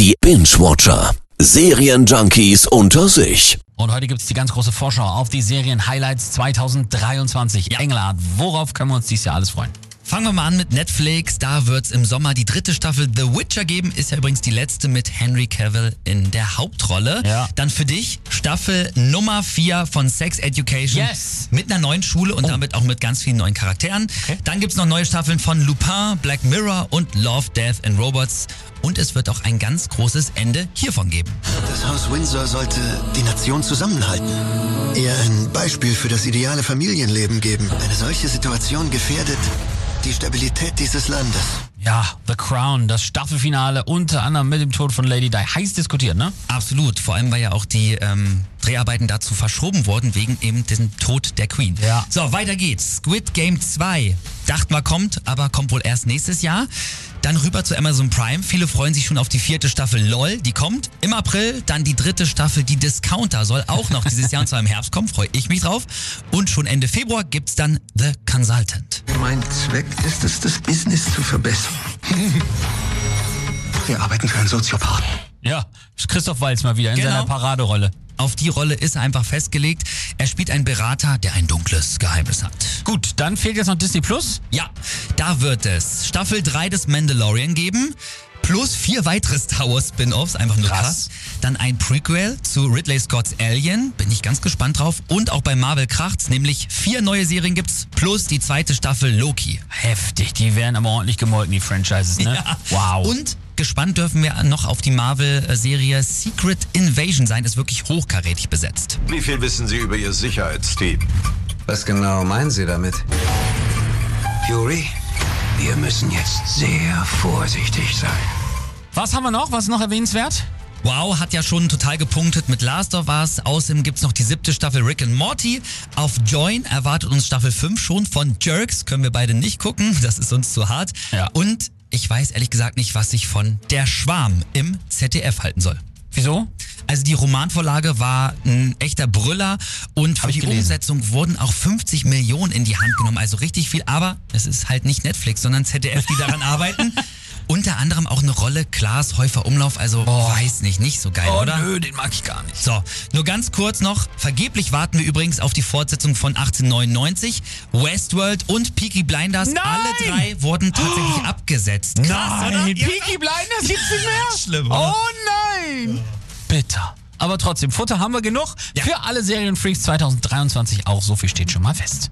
Die Binge-Watcher. Serienjunkies unter sich. Und heute gibt es die ganz große Vorschau auf die Serien-Highlights 2023. Engelhardt, worauf können wir uns dieses Jahr alles freuen? Fangen wir mal an mit Netflix. Da wird es im Sommer die dritte Staffel The Witcher geben. Ist ja übrigens die letzte mit Henry Cavill in der Hauptrolle. Ja. Dann für dich Staffel Nummer 4 von Sex Education. Yes. Mit einer neuen Schule und damit auch mit ganz vielen neuen Charakteren. Okay. Dann gibt's noch neue Staffeln von Lupin, Black Mirror und Love, Death and Robots. Und es wird auch ein ganz großes Ende hiervon geben. Das Haus Windsor sollte die Nation zusammenhalten. Ihr ein Beispiel für das ideale Familienleben geben. Eine solche Situation gefährdet die Stabilität dieses Landes. Ja, The Crown, das Staffelfinale, unter anderem mit dem Tod von Lady Di. Heiß diskutiert, ne? Absolut. Vor allem, weil ja auch die ähm, Dreharbeiten dazu verschoben wurden, wegen eben diesem Tod der Queen. Ja. So, weiter geht's. Squid Game 2. Dachten wir kommt, aber kommt wohl erst nächstes Jahr. Dann rüber zu Amazon Prime. Viele freuen sich schon auf die vierte Staffel LOL. Die kommt im April. Dann die dritte Staffel, die Discounter, soll auch noch dieses Jahr und zwar im Herbst kommen. Freue ich mich drauf. Und schon Ende Februar gibt's dann The Consultant. Mein Zweck ist es, das Business zu verbessern. Wir arbeiten für einen Soziopathen. Ja, ist Christoph Walz mal wieder in Genau. seiner Paraderolle. Auf die Rolle ist er einfach festgelegt. Er spielt einen Berater, der ein dunkles Geheimnis hat. Gut, dann fehlt jetzt noch Disney Plus. Ja, da wird es Staffel 3 des Mandalorian geben. Plus vier weitere Star Wars Spin-offs, einfach nur krass. Krass. Dann ein Prequel zu Ridley Scott's Alien, bin ich ganz gespannt drauf. Und auch bei Marvel kracht's, nämlich vier neue Serien gibt's, plus die zweite Staffel Loki. Heftig, die werden aber ordentlich gemolken, die Franchises, ne? Ja. Wow. Und gespannt dürfen wir noch auf die Marvel-Serie Secret Invasion sein, ist wirklich hochkarätig besetzt. Wie viel wissen Sie über Ihr Sicherheitsteam? Was genau meinen Sie damit? Fury, wir müssen jetzt sehr vorsichtig sein. Was haben wir noch? Was ist noch erwähnenswert? Wow hat ja schon total gepunktet mit Last of Us. Außerdem gibt's noch die siebte Staffel Rick and Morty. Auf Join erwartet uns Staffel 5 schon von Jerks. Können wir beide nicht gucken. Das ist uns zu hart. Ja. Und ich weiß ehrlich gesagt nicht, was ich von Der Schwarm im ZDF halten soll. Wieso? Also die Romanvorlage war ein echter Brüller und für die gelesen. Umsetzung wurden auch 50 Millionen in die Hand genommen. Also richtig viel, aber es ist halt nicht Netflix, sondern ZDF, die daran arbeiten. Unter anderem auch eine Rolle Klaas Häufer Umlauf, also weiß nicht, nicht so geil, oder? Oh, nö, den mag ich gar nicht. So, nur ganz kurz noch. Vergeblich warten wir übrigens auf die Fortsetzung von 1899. Westworld und Peaky Blinders, Nein! alle drei wurden tatsächlich abgesetzt. Krass, oder? Ja. Peaky Blinders gibt's nicht mehr? Schlimm, oder? Oh nein! Bitter. Aber trotzdem, Futter haben wir genug. Ja. Für alle Serienfreaks 2023 auch. So viel steht schon mal fest.